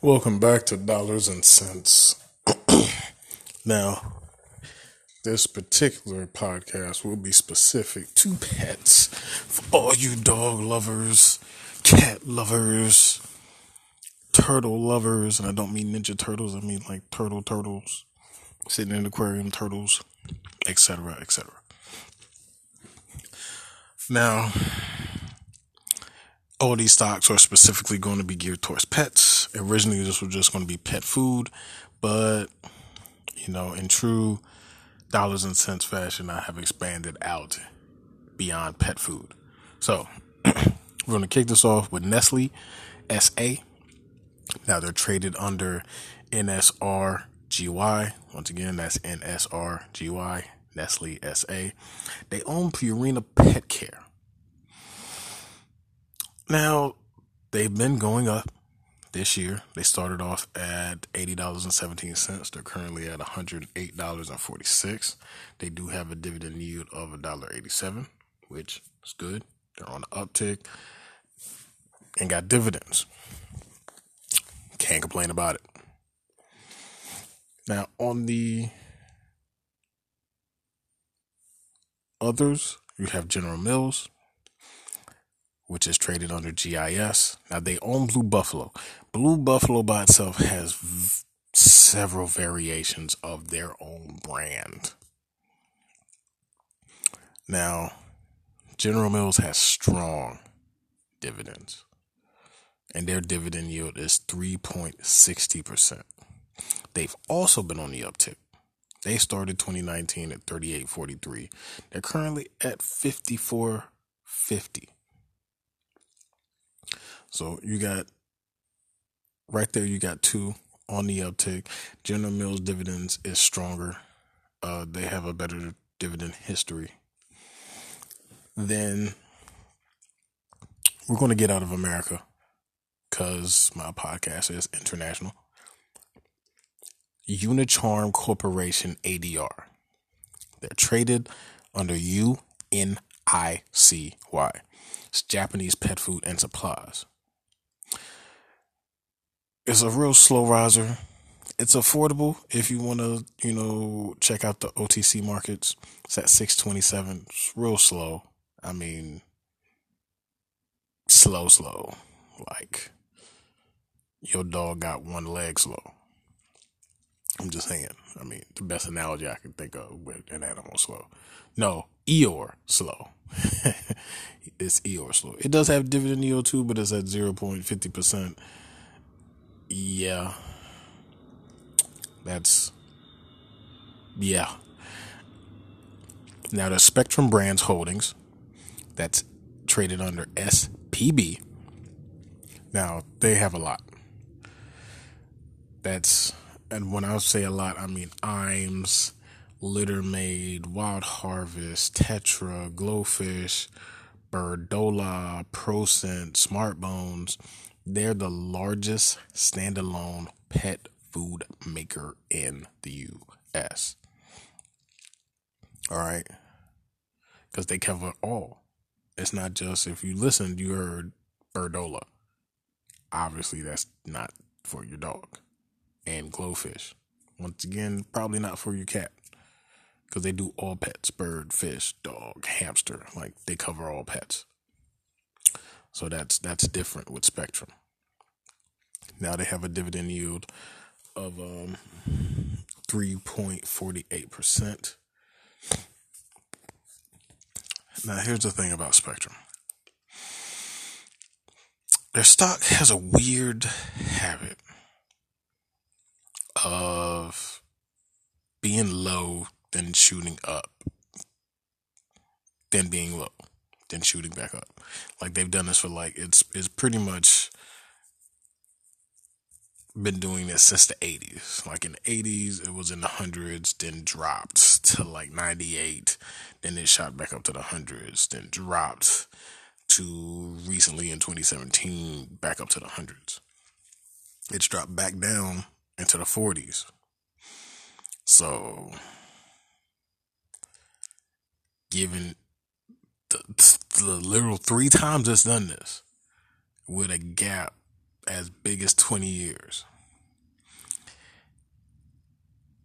Welcome back to Dollars and Cents. now, this particular podcast will be specific to pets for all you dog lovers, cat lovers, turtle lovers, and I don't mean Ninja Turtles, I mean like turtle turtles, sitting in aquarium turtles, etc., etc. Now, all these stocks are specifically going to be geared towards pets. Originally, this was just going to be pet food, but you know, in true dollars and cents fashion, I have expanded out beyond pet food. So, we're going to kick this off with Nestle SA. Now, they're traded under NSRGY. Once again, that's NSRGY, Nestle SA. They own Purina Pet Care. Now, they've been going up this year. They started off at $80.17. They're currently at $108.46. They do have a dividend yield of $1.87, which is good. They're on the uptick and got dividends. Can't complain about it. Now, on the others, you have General Mills which is traded under GIS. Now they own Blue Buffalo. Blue Buffalo by itself has v- several variations of their own brand. Now, General Mills has strong dividends, and their dividend yield is 3.60%. They've also been on the uptick. They started 2019 at 38.43. They're currently at 54.50. So you got right there, you got two on the uptick. General Mills dividends is stronger. Uh, they have a better dividend history. Then we're going to get out of America because my podcast is international. Unicharm Corporation ADR. They're traded under UNICY. It's Japanese Pet Food and Supplies. It's a real slow riser. It's affordable if you want to, you know, check out the OTC markets. It's at 627. It's real slow. I mean, slow, slow. Like, your dog got one leg slow. I'm just saying. I mean, the best analogy I can think of with an animal slow. No, Eeyore slow. it's Eeyore slow. It does have dividend yield too, but it's at 0.50%. Yeah. That's yeah. Now the Spectrum Brands Holdings, that's traded under SPB. Now they have a lot. That's and when I say a lot, I mean Iams, Litter Maid, Wild Harvest, Tetra, GloFish, Birdola, Procent, Smart Bones, they're the largest standalone pet food maker in the U.S. All right. Because they cover all. It's not just if you listened, you heard Birdola. Obviously, that's not for your dog. And GloFish. Once again, probably not for your cat. Because they do all pets bird, fish, dog, hamster. Like they cover all pets. So that's that's different with Spectrum. Now they have a dividend yield of um, 3.48%. Now here's the thing about Spectrum. Their stock has a weird habit of being low, then shooting up, then being low then shooting back up. Like they've done this for like it's it's pretty much been doing this since the 80s. Like in the 80s, it was in the hundreds, then dropped to like 98, then it shot back up to the hundreds, then dropped to recently in 2017 back up to the hundreds. It's dropped back down into the 40s. So, given literal three times it's done this with a gap as big as 20 years.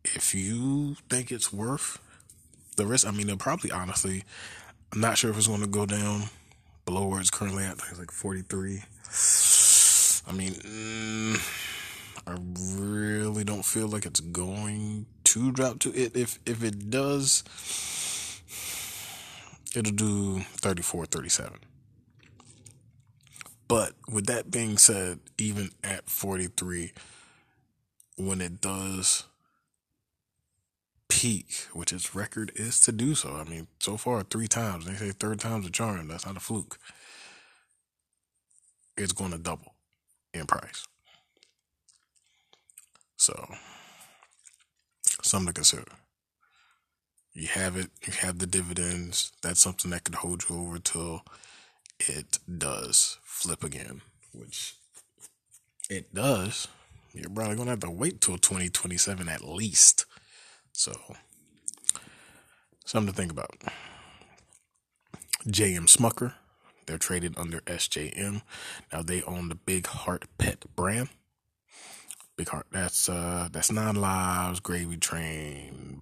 If you think it's worth the risk, I mean, they'll probably honestly, I'm not sure if it's going to go down below where it's currently at. It's like 43. I mean, mm, I really don't feel like it's going to drop to it. If if it does, it'll do 34, 37. But with that being said, even at 43, when it does peak, which its record is to do so, I mean, so far three times, they say third time's a charm, that's not a fluke. It's going to double in price. So, something to consider. You have it, you have the dividends. That's something that could hold you over till it does flip again, which it does. You're probably gonna have to wait till 2027 at least. So, something to think about. JM Smucker, they're traded under SJM. Now they own the Big Heart Pet brand. Big Heart, that's uh that's nine lives, gravy train,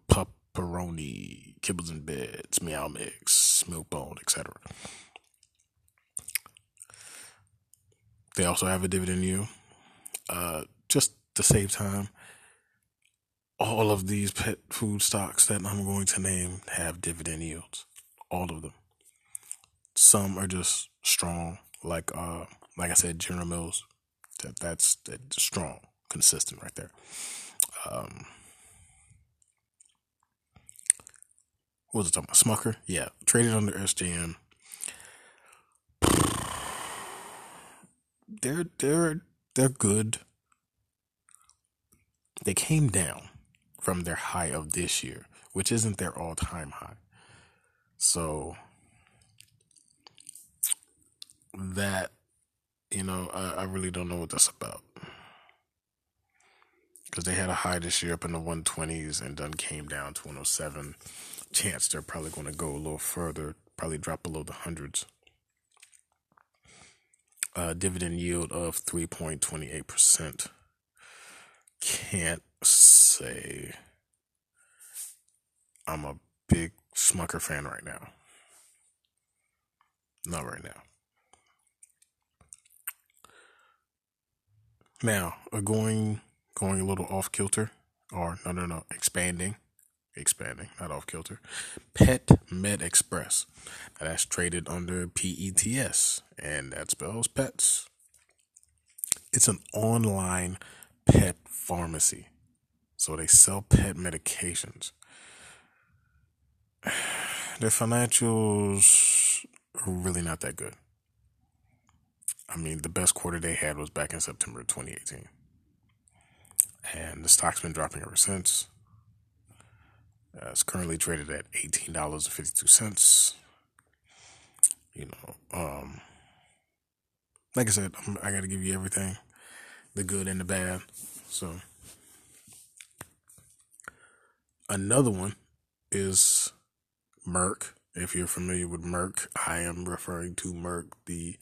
Pup-Peroni, kibbles and bits, meow mix, milk bone, etc. They also have a dividend yield. Uh, just to save time, all of these pet food stocks that I'm going to name have dividend yields. All of them. Some are just strong, like uh, like I said, General Mills. That that's, that's strong, consistent right there. Um, what was it talking about? Smucker? Yeah, traded under SJM. they're they're they're good. They came down from their high of this year, which isn't their all-time high. So that you know, I, I really don't know what that's about. Because they had a high this year up in the 120s and then came down to 107. Chance they're probably going to go a little further, probably drop below the hundreds uh, dividend yield of 3.28%. Can't say I'm a big Smucker fan right now. Not right now. Now, going going a little off kilter, or no, no, no, expanding expanding, not off kilter. Pet Med Express. Now that's traded under PETS, and that spells pets. It's an online pet pharmacy. So they sell pet medications. Their financials are really not that good. I mean, the best quarter they had was back in September 2018. And the stock's been dropping ever since. Uh, it's currently traded at eighteen dollars and fifty two cents. You know, um, like I said, I'm, I got to give you everything, the good and the bad. So another one is Merck. If you're familiar with Merck, I am referring to Merck, the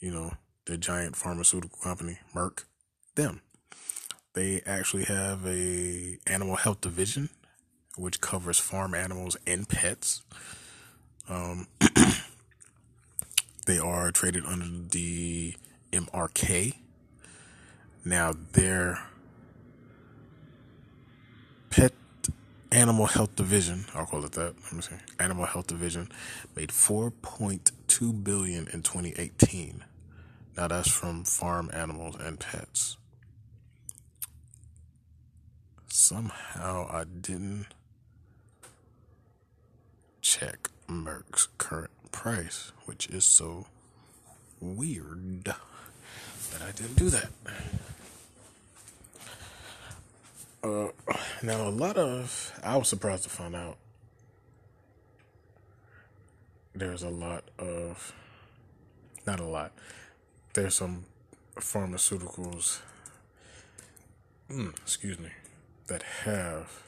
you know the giant pharmaceutical company, Merck. Them. They actually have a animal health division which covers farm animals and pets. Um, they are traded under the MRK. Now, their pet animal health division, I'll call it that. Let me see. Animal health division made 4.2 billion in 2018. Now that's from farm animals and pets. Somehow I didn't check Merck's current price, which is so weird that I didn't do that. Uh, now, a lot of, I was surprised to find out there's a lot of, not a lot, there's some pharmaceuticals, mm, excuse me, that have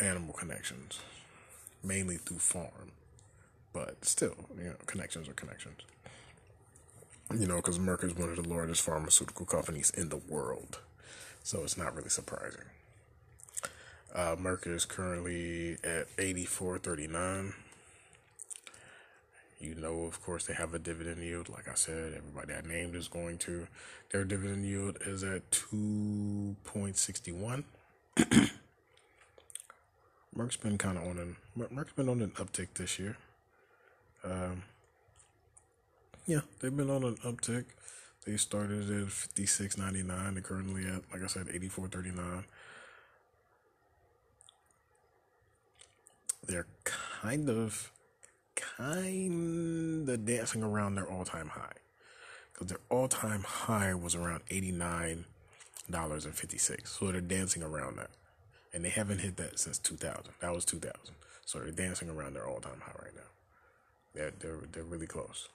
animal connections, mainly through farm, but still, you know, connections are connections. You know, because Merck is one of the largest pharmaceutical companies in the world. So it's not really surprising. Uh, Merck is currently at 84.39. You know, of course, they have a dividend yield. Like I said, everybody I named is going to. Their dividend yield is at 2.61. Merck's been kind of on an Merck's been on an uptick this year. Um, yeah, they've been on an uptick. They started at fifty six ninety nine. They're currently at, like I said, eighty four thirty nine. They're kind of, kind of dancing around their all time high, because their all time high was around eighty nine dollars and fifty six. So they're dancing around that and they haven't hit that since 2000. That was 2000. So they're dancing around their all-time high right now. They're they're they're really close.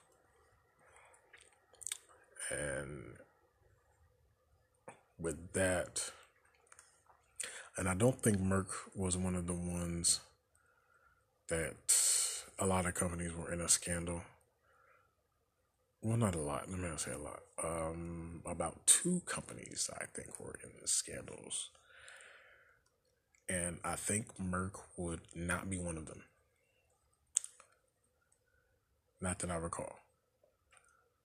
And with that, and I don't think Merck was one of the ones that a lot of companies were in a scandal. Well, not a lot. Let me not say a lot. Um, about two companies I think were in scandals and I think Merck would not be one of them. Not that I recall.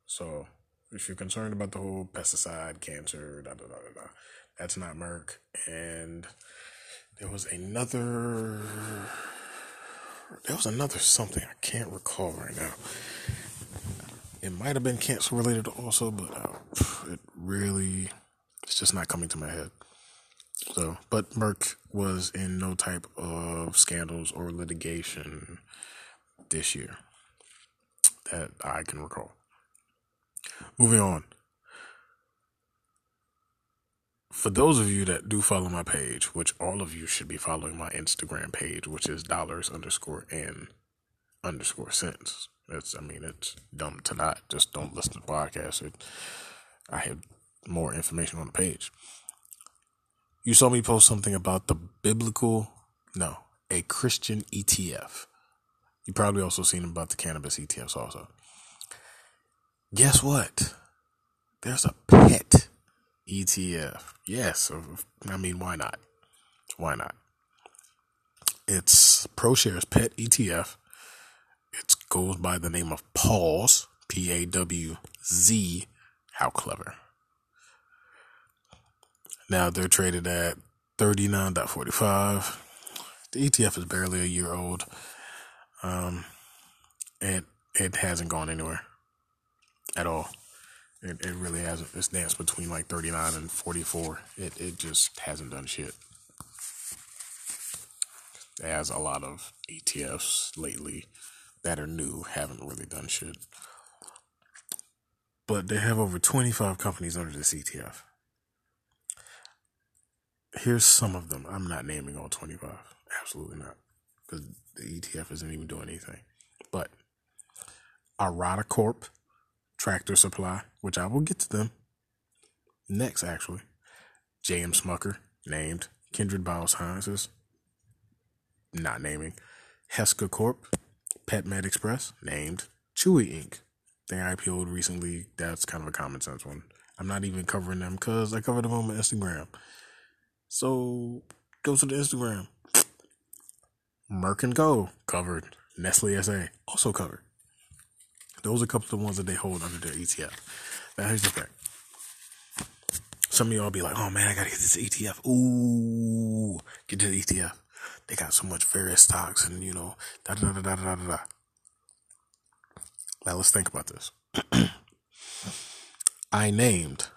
So, if you're concerned about the whole pesticide, cancer, da da da da, da that's not Merck. And there was another. There was another something I can't recall right now. It might have been cancer related also, but uh, it really, it's just not coming to my head. So, but Merck was in no type of scandals or litigation this year that I can recall. Moving on. For those of you that do follow my page, which all of you should be following my Instagram page, which is dollars underscore n underscore cents. It's, I mean, it's dumb to not. Just don't listen to the podcast. It, I have more information on the page. You saw me post something about the biblical, no, a Christian ETF. You probably also seen about the cannabis ETFs also. Guess what? There's a pet ETF. Yes, I mean, why not? Why not? It's ProShares Pet ETF. It goes by the name of Pawz, P A W Z. How clever. Now they're traded at 39.45. The ETF is barely a year old. Um, and it hasn't gone anywhere at all. It, it really hasn't. It's danced between like 39 and 44. It, it just hasn't done shit. It has a lot of ETFs lately that are new, haven't really done shit. But they have over 25 companies under this ETF here's some of them. I'm not naming all 25. Absolutely not. Because the ETF isn't even doing anything. But Arata Corp, Tractor Supply, which I will get to them next, actually. J.M. Smucker, named. Kindred Biosciences, not naming. Heska Corp, Pet Med Express, named. Chewy Inc. They IPO'd recently. That's kind of a common sense one. I'm not even covering them because I covered them on my Instagram. So go to the Instagram. Merck and Co. covered. Nestle SA also covered. Those are a couple of the ones that they hold under their ETF. Now here's the thing. Some of y'all be like, oh man, I gotta get this ETF. Ooh, get to the ETF. They got so much various stocks and you know, da da da da da da da. Now let's think about this. I named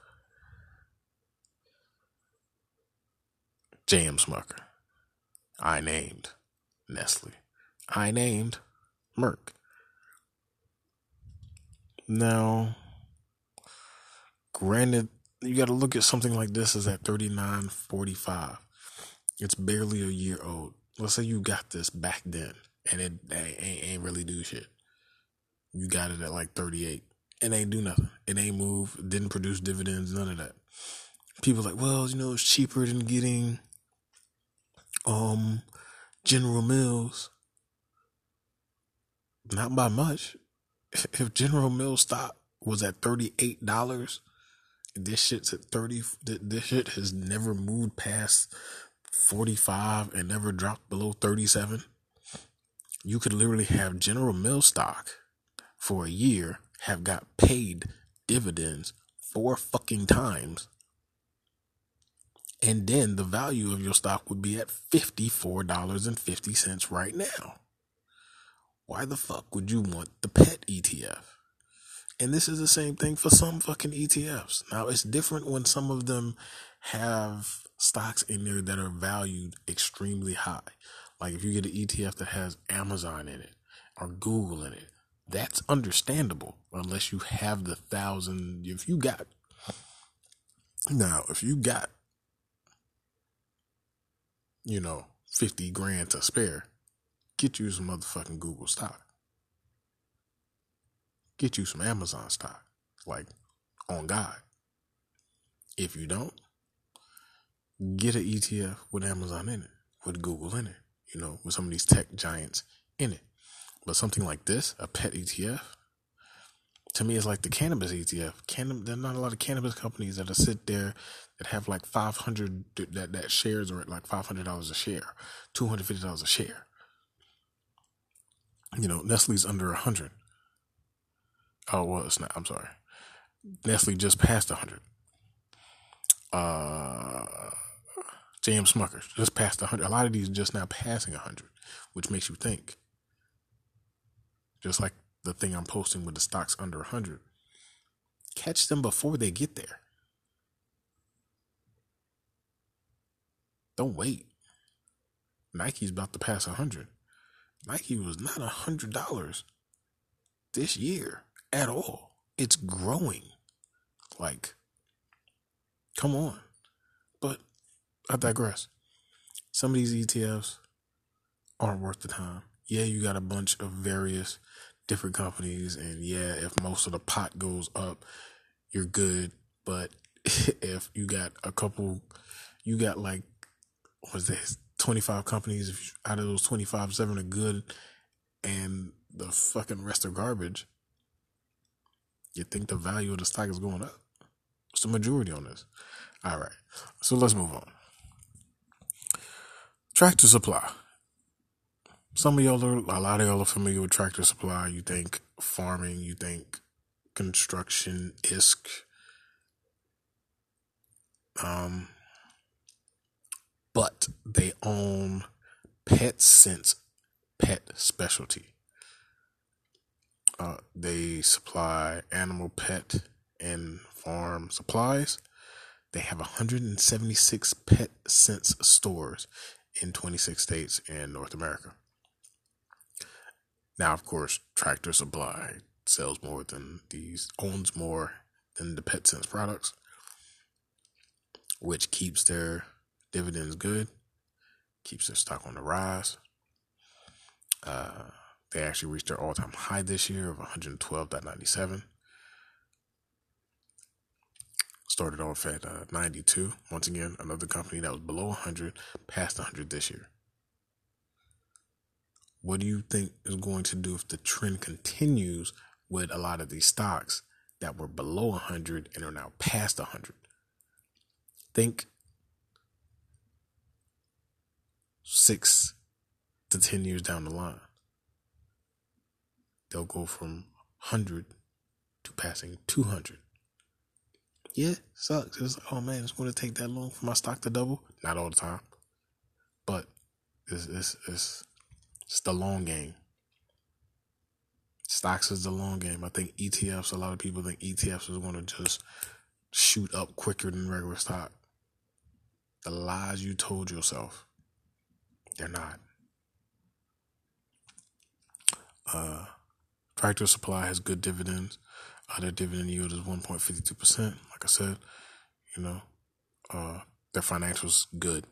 J.M. Smucker. I named Nestle. I named Merck. Now, granted, you got to look at something like this as at 39.45. It's barely a year old. Let's say you got this back then and it ain't, ain't really do shit. You got it at like 38. It ain't do nothing. It ain't move. Didn't produce dividends. None of that. People like, well, you know, it's cheaper than getting um General Mills. Not by much. If General Mills stock was at $38. This shit's at 30. This shit has never moved past 45 and never dropped below 37. You could literally have General Mills stock for a year have got paid dividends four fucking times. And then the value of your stock would be at $54.50 right now. Why the fuck would you want the pet ETF? And this is the same thing for some fucking ETFs. Now it's different when some of them have stocks in there that are valued extremely high. Like if you get an ETF that has Amazon in it or Google in it, that's understandable unless you have the thousand. If you got now, if you got you know fifty grand to spare, get you some motherfucking Google stock. Get you some Amazon stock, like on God. If you don't, get an ETF with Amazon in it, with Google in it, you know, with some of these tech giants in it. But something like this, a pet ETF, to me it's like the cannabis ETF. Can there are not a lot of cannabis companies that sit there that have like five hundred that that shares are at like five hundred dollars a share, two hundred fifty dollars a share. You know, Nestle's under a hundred. Oh well, it's not. I'm sorry. Nestle just passed a hundred. Uh, J.M. Smuckers just passed a hundred. A lot of these are just now passing a hundred, which makes you think just like the thing I'm posting with the stocks under 100. Catch them before they get there. Don't wait. Nike's about to pass 100. Nike was not $100 this year at all. It's growing. Like, come on. But I digress. Some of these ETFs aren't worth the time. Yeah, you got a bunch of various different companies. And yeah, if most of the pot goes up, you're good. But if you got a couple, you got like, was this 25 companies? If out of those 25, seven are good and the fucking rest are garbage, you think the value of the stock is going up? What's the majority on this? All right. So let's move on. Tractor Supply. Some of y'all are, a lot of y'all are familiar with Tractor Supply. You think farming, you think construction isk. Um, but they own Pet Sense Pet Specialty. Uh, they supply animal, pet, and farm supplies. They have 176 Pet Sense stores in 26 states in North America. Now, of course, Tractor Supply sells more than these, owns more than the PetSense products, which keeps their dividends good, keeps their stock on the rise. Uh, they actually reached their all time high this year of 112.97. Started off at uh, 92. Once again, another company that was below 100, past 100 this year. What do you think is going to do if the trend continues with a lot of these stocks that were below 100 and are now past 100? Think six to 10 years down the line. They'll go from 100 to passing 200. Yeah, sucks. It's like, oh man, it's going to take that long for my stock to double. Not all the time, but it's, it's, it's it's the long game. Stocks is the long game. I think ETFs, a lot of people think ETFs is going to just shoot up quicker than regular stock. The lies you told yourself, they're not. Uh, Tractor Supply has good dividends. Uh, their dividend yield is 1.52%. Like I said, you know, uh, their financials good.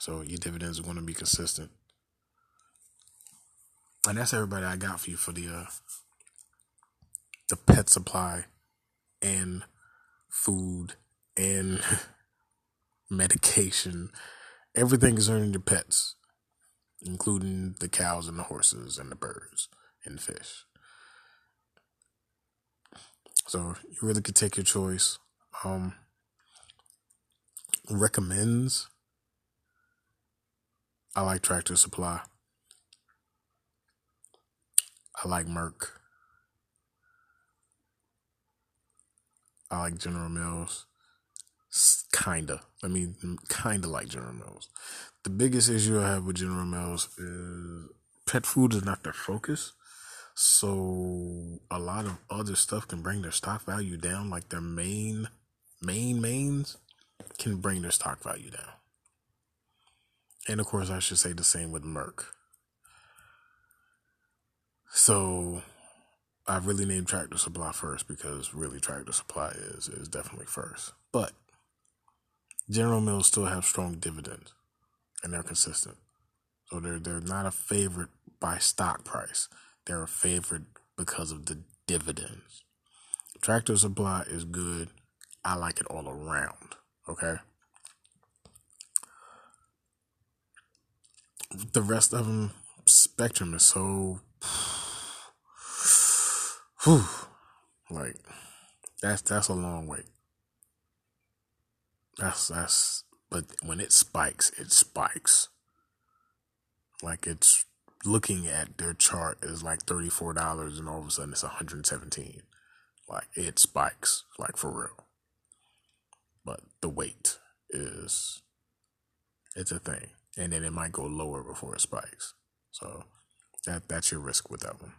So your dividends are going to be consistent. And that's everybody I got for you for the uh, the pet supply and food and medication. Everything concerning your pets, including the cows and the horses and the birds and the fish. So you really could take your choice. Um, recommends. I like Tractor Supply. I like Merck. I like General Mills. Kinda. I mean, kinda like General Mills. The biggest issue I have with General Mills is pet food is not their focus. So a lot of other stuff can bring their stock value down, like their main main mains can bring their stock value down. And of course I should say the same with Merck. So I really named Tractor Supply first because really Tractor Supply is is definitely first. But General Mills still have strong dividends and they're consistent. So they're they're not a favorite by stock price. They're a favorite because of the dividends. Tractor Supply is good. I like it all around. Okay. The rest of them, spectrum is so. Whew, like that's that's a long wait. That's that's but when it spikes, it spikes. Like it's looking at their chart is like $34 and all of a sudden it's 117 like it spikes like for real. But the weight is it's a thing. And then it might go lower before it spikes. So that that's your risk with that one.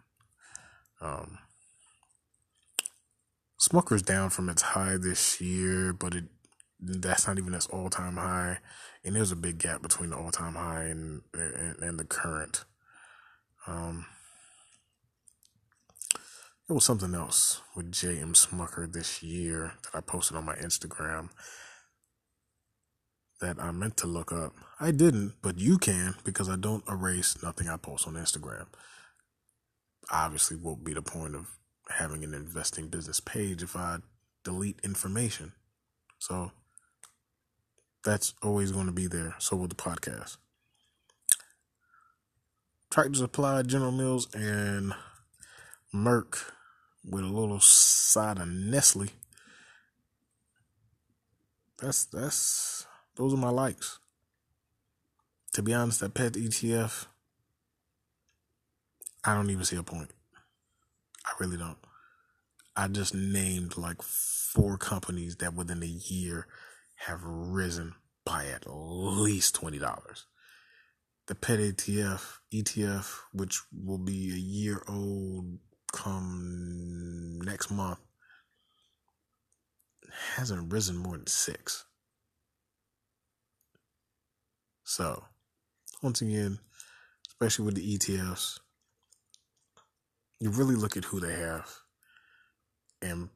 Um Smucker's down from its high this year, but it that's not even its all time high, and there's a big gap between the all time high and, and and the current. Um, it was something else with J.M. Smucker this year that I posted on my Instagram that I meant to look up. I didn't, but you can because I don't erase nothing I post on Instagram. Obviously, won't be the point of having an investing business page if I delete information. So that's always going to be there. So will the podcast. Tractor Supply, General Mills, and Merck with a little side of Nestle. That's that's those are my likes. To be honest, that pet ETF, I don't even see a point. I really don't. I just named like four companies that within a year have risen by at least twenty dollars the pet ETF ETF, which will be a year old come next month, hasn't risen more than six. So, once again, especially with the ETFs, you really look at who they have and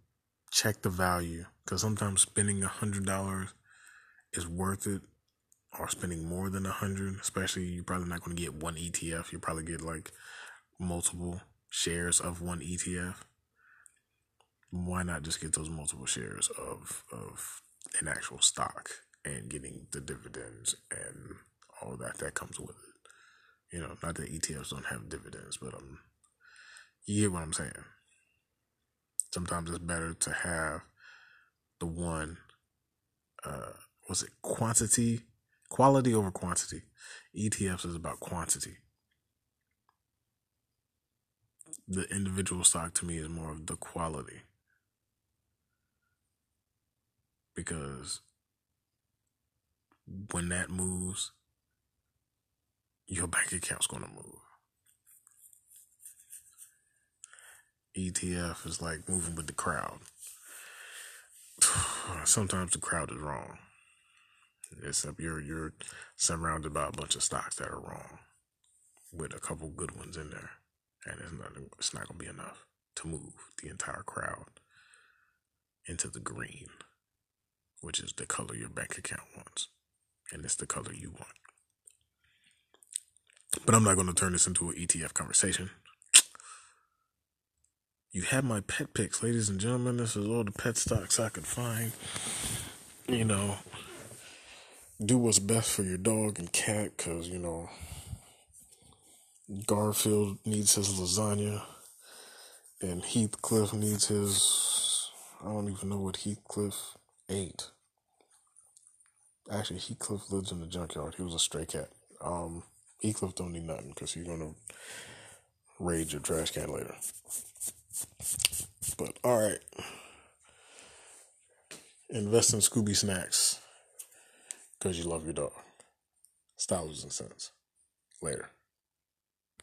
check the value because sometimes spending a hundred dollars is worth it or spending more than a hundred, especially you're probably not going to get one ETF. You probably get like multiple shares of one ETF. Why not just get those multiple shares of of an actual stock and getting the dividends and all that that comes with it? You know, not that ETFs don't have dividends, but um, you hear what I'm saying. Sometimes it's better to have the one. Uh, was it quantity Quality over quantity. ETFs is about quantity. The individual stock to me is more of the quality. Because when that moves, your bank account's going to move. ETF is like moving with the crowd. Sometimes the crowd is wrong. Except you're you're surrounded by a bunch of stocks that are wrong, with a couple good ones in there, and it's not it's not gonna be enough to move the entire crowd into the green, which is the color your bank account wants, and it's the color you want. But I'm not going to turn this into an ETF conversation. You have my pet picks, ladies and gentlemen. This is all the pet stocks I could find. You know, do what's best for your dog and cat because, you know, Garfield needs his lasagna and Heathcliff needs his I don't even know what Heathcliff ate. Actually, Heathcliff lives in the junkyard. He was a stray cat. Um, Heathcliff don't need nothing because he's gonna raid your trash can later. But all right, invest in Scooby snacks because you love your dog. Styles and Sense. Later.